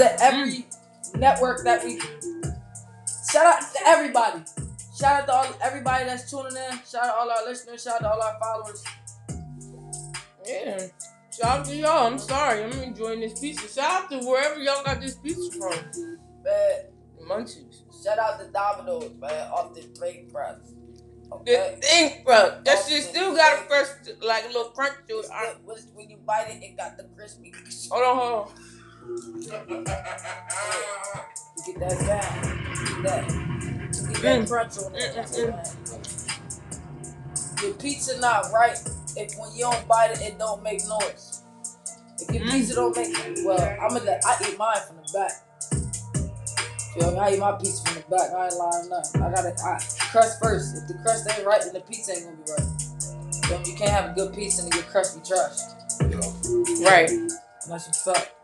to every network that we. Shout out to everybody. Shout out to all everybody that's tuning in. Shout out to all our listeners. Shout out to all our followers. Yeah. Shout out to y'all. I'm sorry. I'm enjoying this pizza. Shout out to wherever y'all got this pizza from. Man, Munchies. shout out to Domino's, man, off the Drake press. The Okay. thing, bro. That shit still got a fresh, like a little crunch to it. I- It was- when you bite it, it got the crispy. Hold on, hold on. You get that sound. You get that. You get that Mm. crunch on it. Mm, man. Your pizza not right if when you don't bite it, it don't make noise. If your Mm. pizza don't make well, I'm gonna I eat mine from the back. Feel me? I eat my pizza from the back. I ain't lying nothing. I gotta I, crust first. If the crust ain't right, then the pizza ain't gonna be right. Feel me? You can't have a good pizza and your crust be trash. Right. And that's a fact. I mean,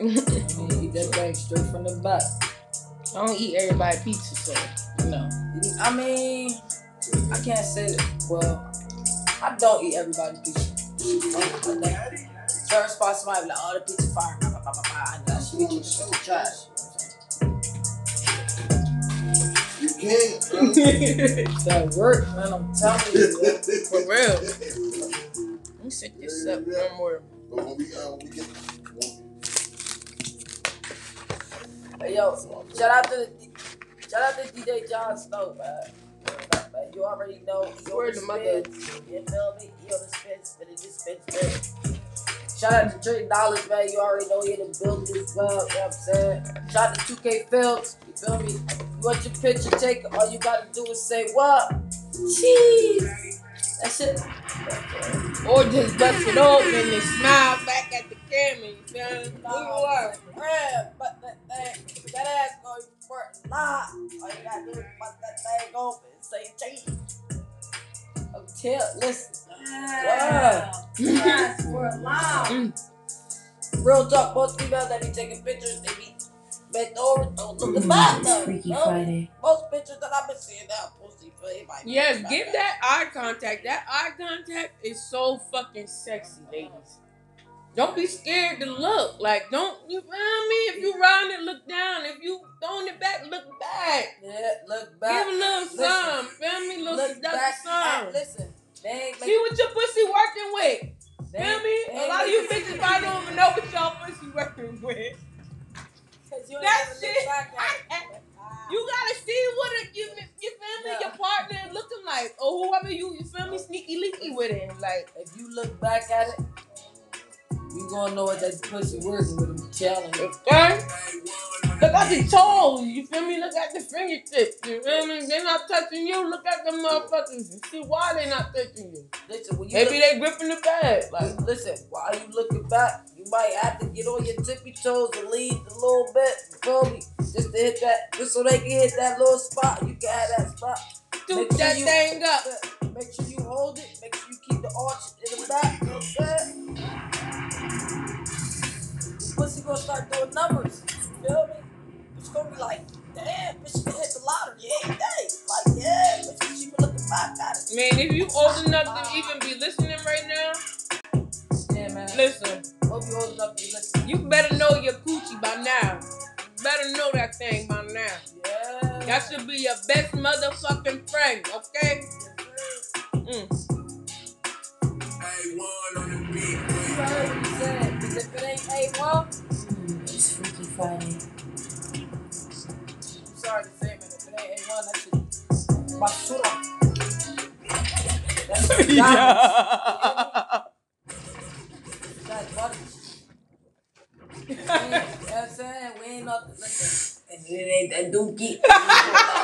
eat that thing straight from the back. I don't eat everybody pizza, so no. I mean, I can't say that. Well, I don't eat everybody pizza. Certain spots somebody be like, oh, the pizza fire. Blah, blah, blah, blah. And that shit be just trash. You can't. That work, man. I'm telling you. man. For real. Let me set this up one more. But when we, uh, when we get, when Hey, yo, shout out to the, shout out to DJ John Snow, man. You already know. Where the the mother-. You feel me? On the spins, but it just spins. Shout out to Trey Dollars, man. You already know he in the building as well. You know what I'm saying? Shout out to 2K Fields. You feel me? You want your picture taken, all you gotta do is say what? Cheese. That's it. Or just bust it open and smile back at the camera. You feel me? Who you are? Yeah, but that thing, that ass going for a lot. All you gotta do is bust that thing open and say cheese. I'm tell, listen. Yeah. Yes, for a long. Real talk, most females that be taking pictures, they be bent over, don't look at back Mm, though. it's Freaky No, Friday. Most pictures that I've been seeing now, pussy, but it might be Yes, give there. that eye contact. That eye contact is so fucking sexy, ladies. Don't be scared to look. Like, don't you feel me? If you round it, look down. If you throwing it back, look back. Yeah, look back. Give a little Listen. some. Feel me? Little look back. some. Listen, See what your pussy working with. Feel me? A lot of you bitches probably don't even know what y'all pussy working with. 'Cause you ain't That shit- back at it. Ah. You gotta see what it, you, you feel me? Yeah. Your partner looking like, or whoever you, you feel me? Sneaky leaky with it. Like, If you look back at it, you gonna know what that pussy working with. I'm telling you. okay? Look at the toes, you feel me? Look at the fingertips, you feel me? They not touching you. Look at the motherfuckers and see why they not touching you. Listen, when you Maybe look, they gripping the bag. Like, listen, while you looking back, you might have to get on your tippy toes and lead a little bit. You feel me? Just to hit that, just so they can hit that little spot. You can have that spot. do Make sure that you- thing up. Make sure you hold it. Make sure you keep the arch in the back. You know what I'm? Pussy gonna start doing numbers. You feel me? It's gonna be like, damn, bitch, she hit the lottery every day. Like, yeah, bitch, she been looking back at it. Man, if you old enough to even be listening right now, Yeah, man. listen. Hope you old enough to listen. You better know your coochie by now. You better know that thing by now. Yeah. That should be your best motherfucking friend, okay? Mm. You heard what he said. If it ain't A1, Mm, it's Freaky Friday. I'm sorry to say, man. If it ain't A1, that shit. Basura. That's garbage. That's butter. you know what I'm saying? We ain't nothing. Listen. If it ain't that dookie, you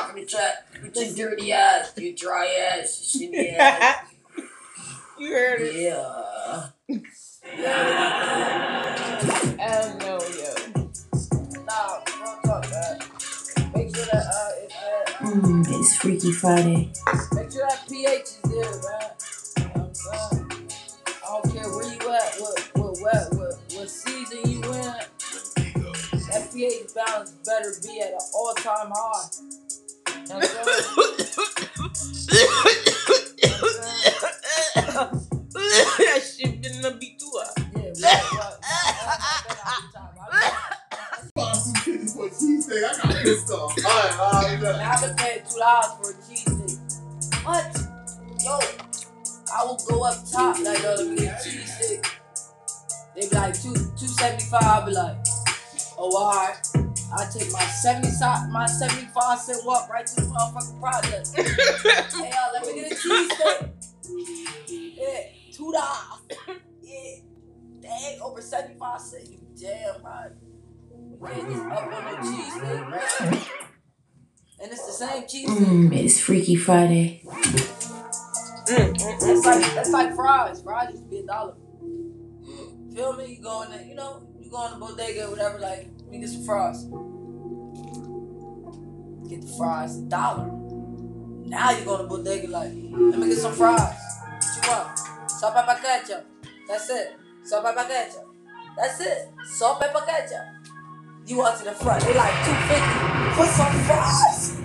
from the trap with your dirty ass, your dry ass, your shitty ass. you heard it. Yeah. Mm, it's Freaky Friday. make sure that pH is there, man. You know what I'm saying? I don't care where you at, what, what, what, what, what season you in. That pH balance better be at an all-time high. for a cheesesteak. What? Yo, I will go up top like yo, let me get a cheesesteak. They be like two two seventy five. I'll be like, oh alright. I take my seventy si- my seventy five cent walk right to the motherfucking project. hey yo, let me get a cheesesteak. Yeah, two dollars. yeah, dang, over seventy five cent. You damn right. We can't up on no cheesesteak, man. And it's the same cheesesteak. Mmm, it's Freaky Friday. Mm, mm, That's mm, like mm. that's like fries. Fries used to be a dollar. Mm. Feel me? You go in there, you know, you go in the bodega, whatever. Like, let me get some fries. Get the fries, a dollar. Now you go to the bodega, like, let me get some fries. What you want? Salt, pepper, ketchup. That's it. Salt, pepper, ketchup. That's it. Salt, pepper, ketchup. You want to the front? They like two fifty for some fries.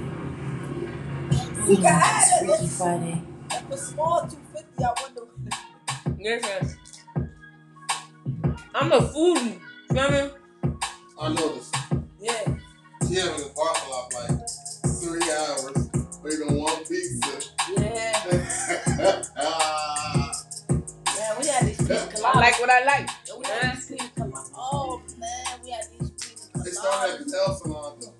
You can have it's it. Freaky Friday. If a small two fifty, I wonder. Listen, I'm a foodie. You feel me? I noticed. Yeah. She having a bar for like three hours waiting on one pizza. Yeah. Ah, Man, we had these pina I like what I like. Yo, pina they started at coladas. the nail salon though.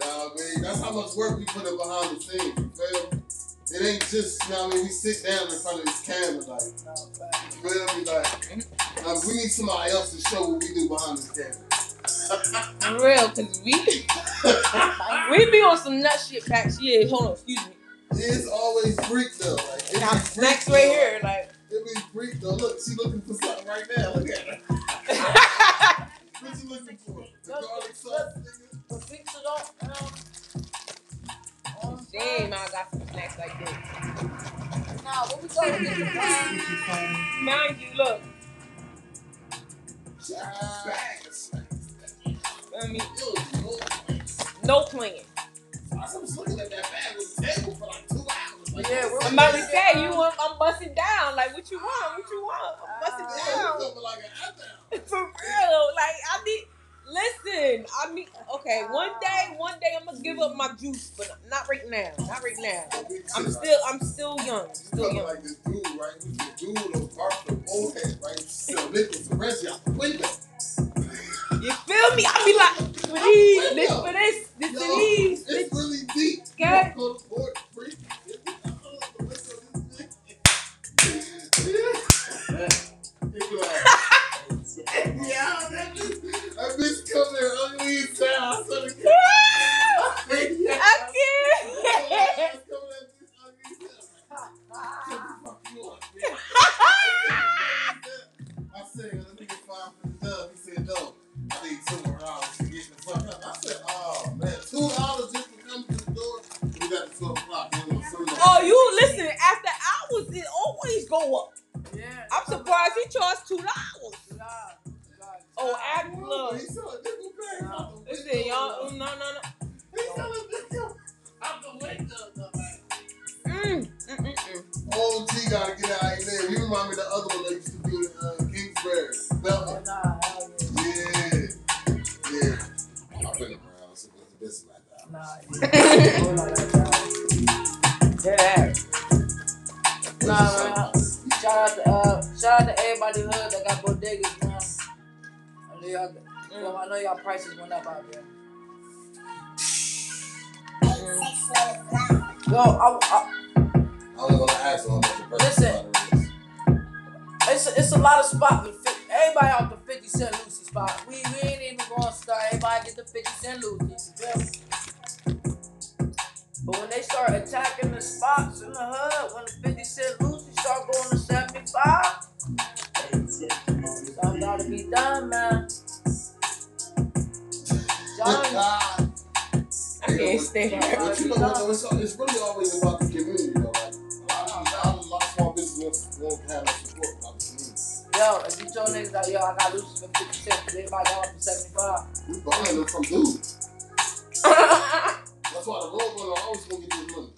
Yeah, I mean, that's how much work we put in behind the scenes. You feel me? It ain't just, you know what I mean, we sit down in front of this camera, like, you feel me? Like, um, we need somebody else to show what we do behind this camera. For real, cause we we be on some nut shit packs. Yeah, hold on, excuse me. It's always freak though. Like, it Now be freak, snacks right though. here, like. It be freak though. Look, she looking for something right now. Look at her. what you looking for? The garlic sauce, nigga? But fix it up. Um, Damn, I got some snacks like this. Nah, what we gonna get? Freaky Friday. Mind you, look. Bag snacks. I mean, no place. no playing. I was looking at that bag on the table Yeah, we're- I'm about to say you. want- I'm busting down. Like what you want? What you want? I'm busting uh, Yeah, down. coming like an apple. For real. Like I need. Listen, I need. Okay, one day, one day, I'm gonna give up my juice, but not right now. Not right now. I'm still, I'm still young. You Still young. like this dude, right? The dude on Park the Bullhead, right? Sell nickels and Reggie out the window. You feel me? I be like, for this for this, this for these. It's really deep. Okay. Around, so what's the like that? Nah, yeah. Hold on, that guy. Yeah. Nah, man. Shout out to uh, shout out to everybody in the hood that got bodegas, man. I know y'all, yo, I know y'all prices went up out there. Yo, I, I, I don't want to ask how much the first Listen. it's a, it's a lot of spots with fi- everybody out the 50 Cent Lucy spot. We, we ain't even gonna start. Everybody get the 50 Cent Lucy. But when they start attacking the spots in the hood, when the 50 Cent Lucy start going to 75, something gotta be done, man. John. I can't stand. But you know what, though? It's, it's really always about the community, though. Like, a lot of, a lot of- a lot of small business won't have no support without the community. Yo, if you told niggas that, yo, I got Lucy for 50 Cent, they might go up to 75. We buying them from dudes. That's why the road runner always gonna get this money.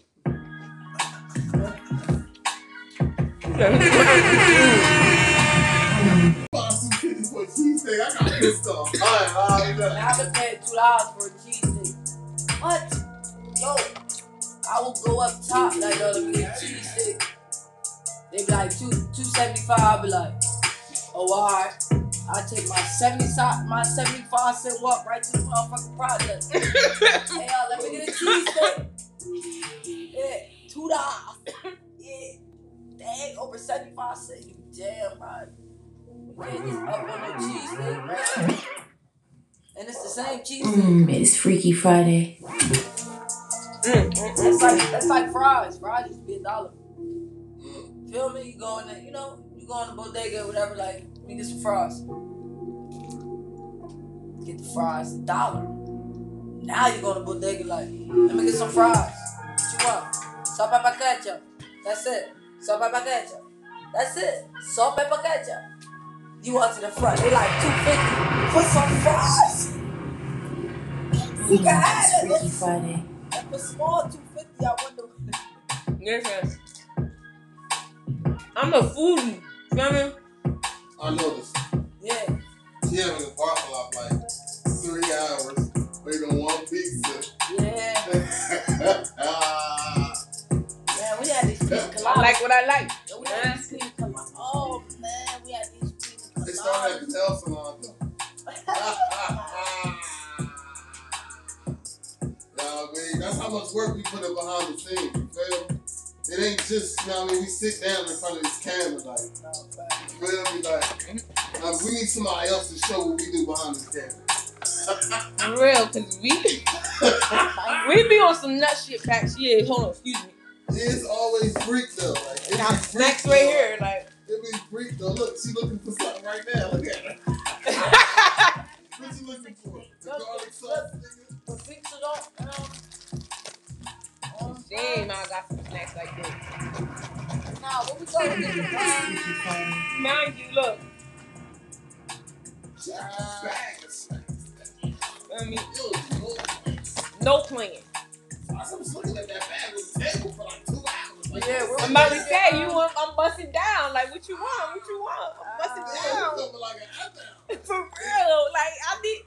Buy some 50 for It's still high, high, Man, I've been paying two dollars for a cheesesteak. What? Yo, I will go up top like me get a cheesesteak. They be like two two seventy five. I'll be like, oh alright. I take my seventy si- my seventy five cent walk right to the motherfucking project. hey yo, let me get a cheesesteak. Yeah, two dollars. yeah, dang, over seventy five cent. You damn right. Can't just up on no cheesesteak, man. And it's the same cheesesteak. Mmm, it's Freaky Friday. Mm, mm, mm, That's like that's like fries. Fries used to be a dollar. Mm. Feel me? You go in there, you know, you go in the bodega or whatever, like, let me get some fries. Get the fries, a dollar. Now you go to the bodega like, let me get some fries. What you want? Salt, pepper, ketchup. That's it. Salt, pepper, ketchup. That's it. Salt, pepper, ketchup. You want to the front. They like 250 for some fries. You can have it's it. Freaky Friday. If it's small 250, I wonder. Listen. I'm a foodie. Feel me? I noticed. Yeah. She having a parking lot for like three hours waiting on one pizza. Yeah. Ah, Man, we had these pina I like what I like. Yo, we had these pina coladas. Oh man, we had these pina they started at the nail salon though. nah, man, that's how much work we put in behind the scenes. You feel me? It ain't just, you know what I mean? We sit down in front of this camera, like, No, you feel me? Like, um, we need somebody else to show what we do behind this camera. For real, cause we we be on some nut shit back here. Hold on, excuse me. It's always freak though. Like, it Got be snacks freak, right though. here, like. It be freak though. Look, she looking for something right now. Look at her. What you looking for? The garlic sauce, nigga? The pizza don't, you know. um, Damn, I got some snacks like this. Nah, what we gonna get the fries? Mind you, look. Just a bag of snacks. I mean, Ew, Lord. no playing. I was looking at that bag with the table for like two hours. Like, Yeah, we're- I'm about to say you. want- I'm busting down. Like what you want? What you want? I'm busting. Yeah, down. like an apple. For real. Like I need.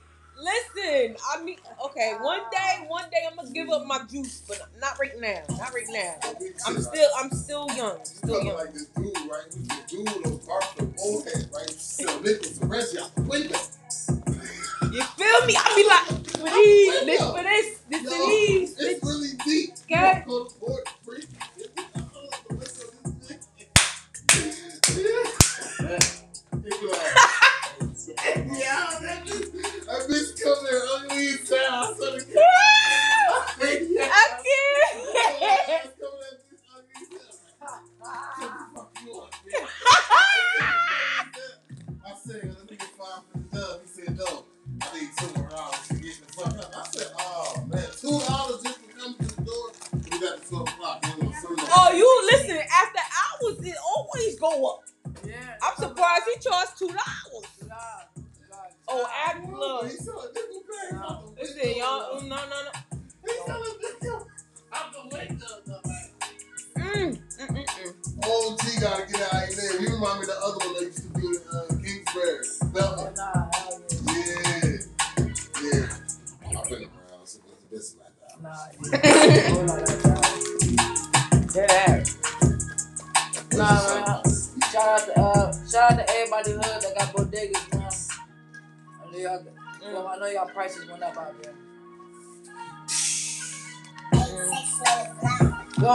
Listen, I mean, okay. One day, one day, I'm gonna give up my juice, but not right now. Not right now. I'm still, I'm still young. Still young. like this dude, right? Who's the dude on Barker Bullhead, right? Still Nichols and Reggie out the window. You feel me? I be like, for these, this for this, this Yo, for these. It's really deep. Okay. You go that. Bitch come there ugly as hell. I saw the I said, let me get five for the dub. He said, no, I need two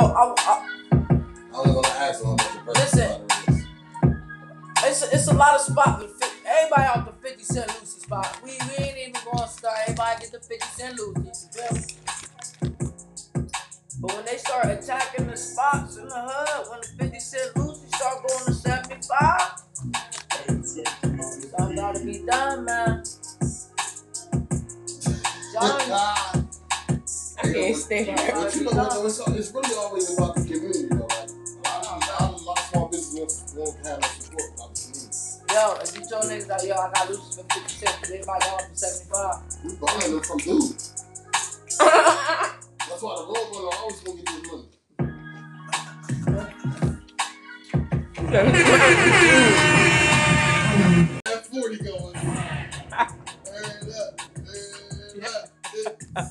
I, I, I was gonna ask how much the price Listen. of butter is. it's a, it's a lot of spots with 50, everybody out the 50 cent Lucy spot. We, we ain't even gonna start. Everybody get the 50 cent Lucy. But when they start attacking the spots in the hood, when the 50 cent Lucy start going to 75, something gotta be done, man. John, God. I can't But you know what. It's, it's really always about the community, though. Like, a lot of, a lot of, a lot of small businesses won't have no support without the community. yo, if you tell niggas that, yo, I got Lucy for 50 cents, but everybody going for 75. We buying them from dudes. That's why the road runner always gonna get this money. That 40 going. I up, turn up. It's, look,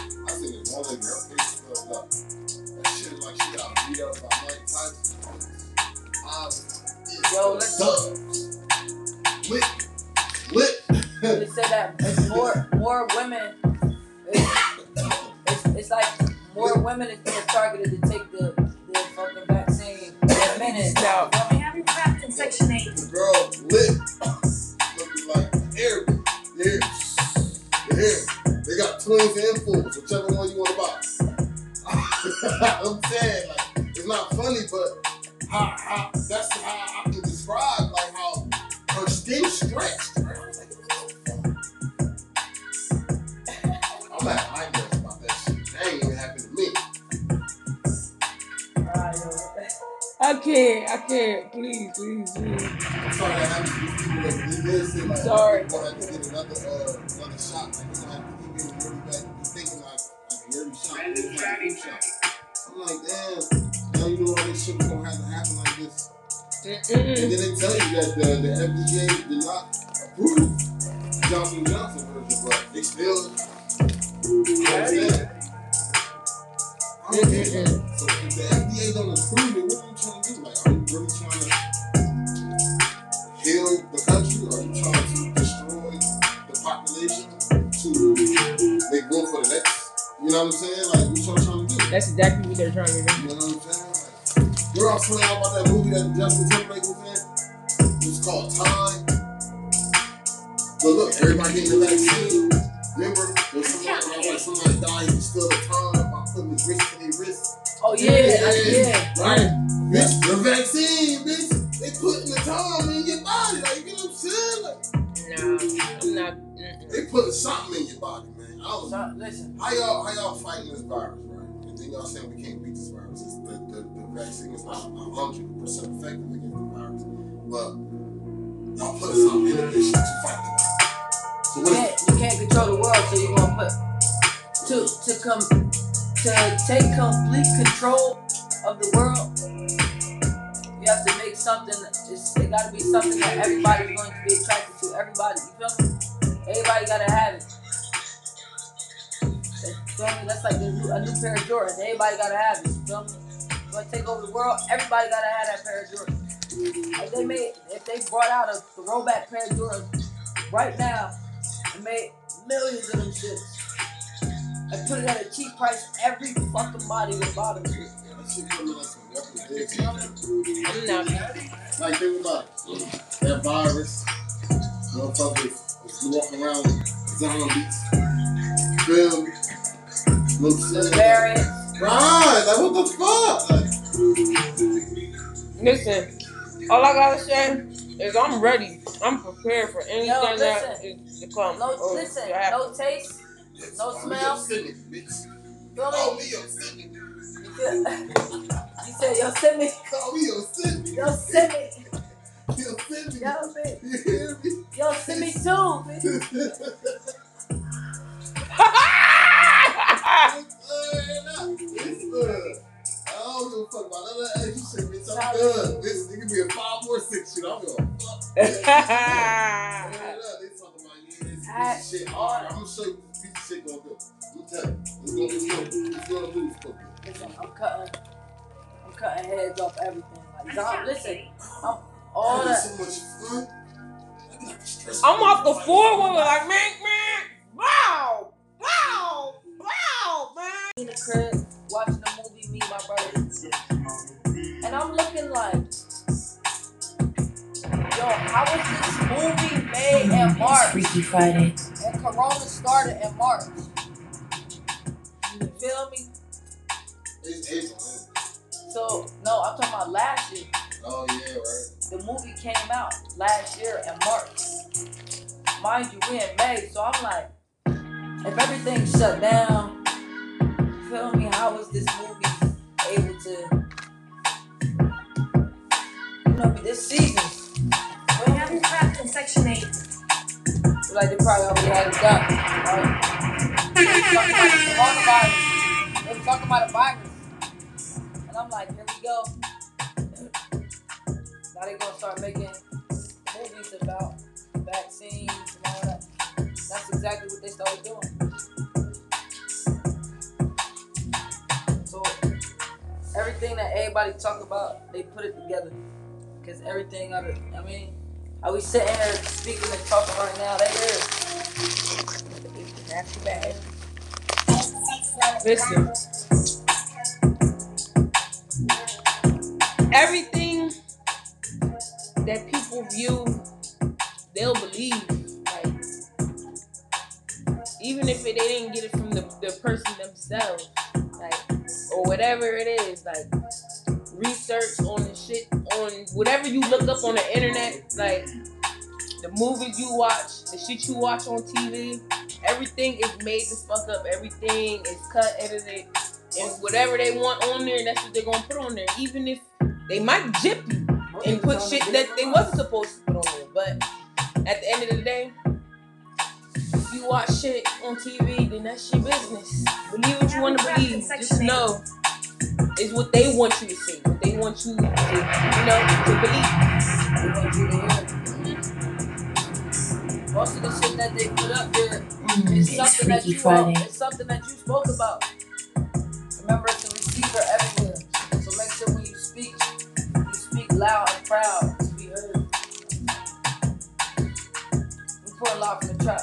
I Yo, let's- Subs. Lit. Lit. They say that it's more more women. It's, it's, it's like more women is being targeted to take the the fucking vaccine than men is. No. You feel me? Have you trapped in section 8? The girl lit. Looking like air. There. There. They got twins and fools, whichever one you want to buy. I'm saying, like, it's not funny, but how, how that's how I can describe like how her skin stretched. I was like, what the fuck? I'm at nightmares about that shit. That ain't even happened to me. Alright, yo. I can't. I can't. Please, please, please. I'm sorry that happened to these people that they did say like Sorry. I'm gonna have to get another uh another shot. Like you're gonna have to keep getting really back. You thinking like like a yearly shot, or like a flu shot. I'm like, damn, now you know all this shit was gonna have to happen like this. And Mm-mm. then they tell you that the, the FDA did not approve Johnson Johnson version, but they still you know what I'm saying? I don't get it. So if the FDA don't approve it, what are you trying to do? Like, are you really trying to heal the country, or are you trying to destroy the population to make room for the next? You know what I'm saying? Like, what y'all trying to do? That's exactly what they're trying to do. You know what I'm saying? Like, you're all playing out about that movie that Justin Timberlake was in. It was called Time. But look, everybody getting the vaccine. Remember, when somebody, like, somebody died, he still the time by putting his wrist to their wrist. Oh yeah, yeah. Right? Bitch, the vaccine, bitch. They putting the time in your body. Like, you know what I'm saying? Like, No, I'm not. Mm-mm. they putting something in your body, man. I don't So, listen, How y'all, how y'all fighting this virus, right? And then y'all saying we can't beat this virus. It's the, the, the vaccine is not 100% effective against the virus. But y'all put some inhibition to fight the virus. So you what is can't, you can't control the world, so you're gonna put to to come to take complete control of the world. You have to make something. It's, it got to be something that everybody's going to be attracted to. Everybody, you feel me? Everybody gotta have it. Feel me? That's like a new, a new pair of Jordans. Everybody gotta have it. You feel me? You want to take over the world? Everybody gotta have that pair of Jordans. If they made, if they brought out a throwback pair of Jordans right now and made millions of them shits and put it at a cheap price, every fucking body would buy them shit. like. Like, think about it. That virus, motherfuckers walking around with zombies. Feel me? You know what I'm The saying? variants. Right, like what the fuck? Listen, all I gotta say is I'm ready. I'm prepared for anything Yo, that listen. is to come. No, or listen, no taste. No call smell. Yosemite, bitch. Feel Call me? me Yosemite. You feel- you said Yosemite. Call me Yosemite. Yosemite. Yosemite. Yosemite. You hear me? Yosemite too, bitch. I'm cutting, I'm cutting heads off everything. Like, dog, listen, I'm all that. so much fun. I'm off the floor with it like, man, man, wow, wow, wow, man. in the crib watching a movie, me, and my brother. And I'm looking like, yo, how was this movie made in March? Freaky Friday. And Corona started in March. You feel me? It's April. So, no, I'm talking about last year. Oh yeah, right. The movie came out last year in March. Mind you, we in May, so I'm like, if everything shut down, feel me, how was this movie able to, you know, be this season? 8. Like they probably already had it done, right? They talking about the. Virus. And I'm like, here we go. Now they gonna start making movies about vaccines and all that. That's exactly what they started doing. So everything that everybody talk about, they put it together. Cause everything I mean, are we sitting here speaking and talking right now? They is. That's bad. Listen. Everything that people view, they'll believe. Like, even if it, they didn't get it from the, the person themselves, like, or whatever it is, like, research on the shit, on whatever you look up on the internet, like, the movies you watch, the shit you watch on TV, everything is made to fuck up. Everything is cut, edited, and whatever they want on there, that's what they're gonna put on there. Even if they might jip you and put shit that they wasn't supposed to put on there. But at the end of the day, if you watch shit on TV, then that's your business. Believe what you want to believe. Just know it's what they want you to see, what they want you to, you know, to believe. They want you to hear. Most of the shit that they put up there Mm, is something that you Friday. it's something that you spoke about. Remember, it's a receiver everywhere. So make sure when you speak, you speak loud and proud to be heard. We pour a lot from the trap.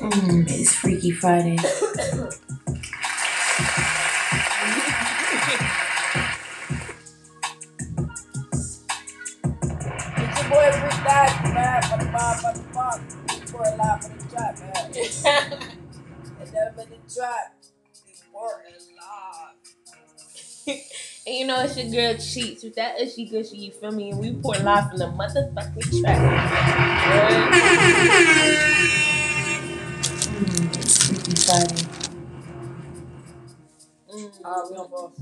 Mm, it's Freaky Friday. man. It's never been the trap. A lot. And you know it's your girl cheats with that ishy gushy, you feel me? And we pour live from the motherfucking track. Mm, it's Freaky Friday. Mm. Alright, we on boss.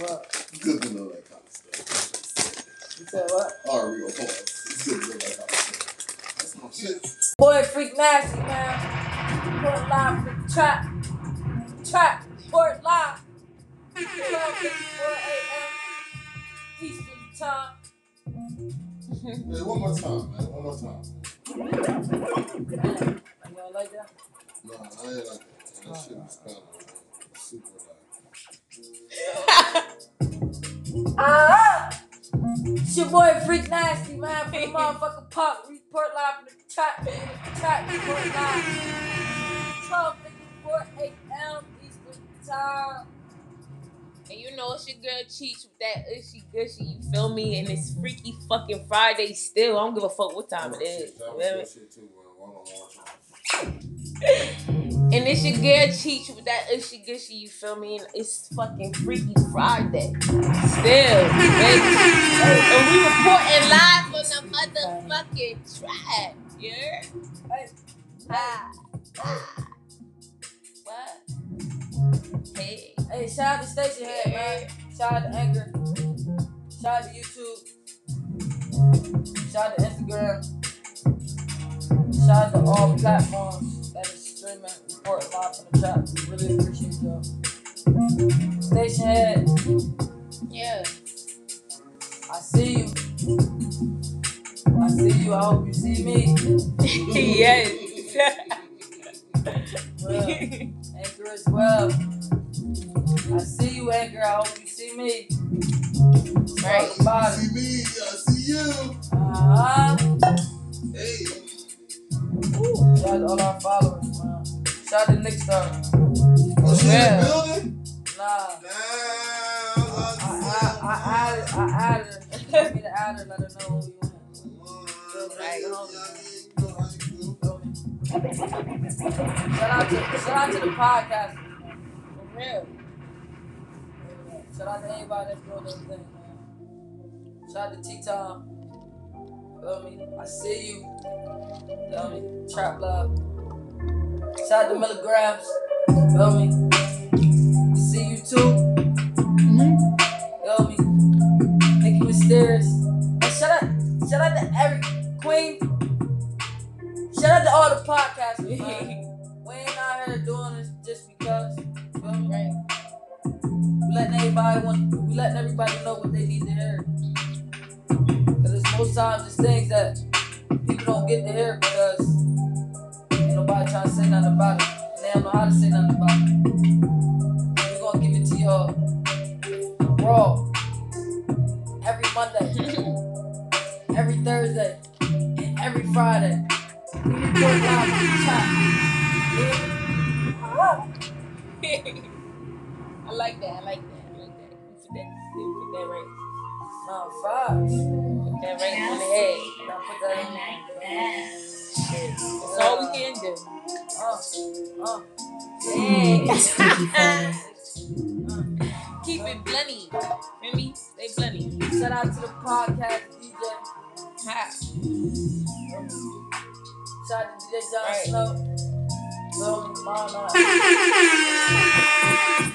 What? Good to know that kind of stuff. You said what? All right, we gonna pause. It's good to know that kind of stuff. That's my shit. Boy, freak nasty, man. Report live the trap. Trap. Report live. 12:54 a.m. Eastern time. Hey, one more time, man. One more time. You don't like that? No, I ain't like that. That shit was kind of super like. Ah! It's your boy Freak Nasty, man. For the motherfucking pop. Report live from the trap. Trap. Report live. 12:54 a.m. Eastern time. And you know it's your girl cheats with that ishy gushy, you feel me? And it's freaky fucking Friday still. I don't give a fuck what time it is. That you was feel your me? shit too, bro. One on one. And it's your girl cheats with that ishy gushy, you feel me? And it's fucking freaky Friday. Still, baby. And we reporting live on the motherfucking track. Yeah? Hey, Ah. Ah. What? Hey. hey, shout out to Stationhead, man. Shout out to Anchor. Shout out to YouTube. Shout out to Instagram. Shout out to all platforms that is streaming, report live from the trap. Really appreciate y'all. Stationhead, Yeah. I see you. I see you. I hope you see me. yes. Well, Anchor as well. I see you, Anchor. I hope you see me. Right. Talk about it. See me, I see you. Uh-huh. Hey. Shout out to all our followers, man. Shout out to Nick Star. Oh, she Yeah. in the building? Nah. Damn. I, I, I added, I added her. Let me to add her, let her know who you want. Shout out to, shout out to the podcast. For real. Shout out to anybody that's doing their thing, man. Shout out to T Tom. Feel me? I see you. Feel me? Trap Love. Shout out to Milligrams. Feel me? See you too. That's all we can do. Uh, uh. Mm, it's Freaky Friday. Keep it blunty. Feel me? Stay blunty. Shout out to the podcast DJ. Ha. Shout out to DJ John Right. Snow. Feel me? Mom, uh,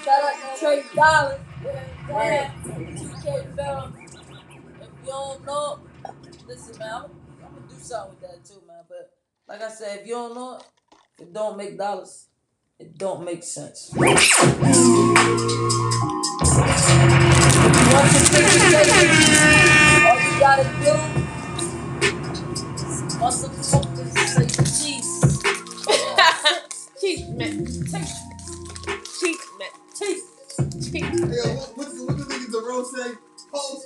Shout out to Trey Dollars. Right. TK Film. If you don't know, listen, man, I'm, I'm gonna do something with that too, man. But like I said, if you don't know it, it don't make dollars, it don't make sense. You want some pictures taken? All you gotta do, motherfuckers say cheese. Cheat man. Cheat man. Cheese. Cheat. Hey, what, what, the- what the niggas the road say? Pose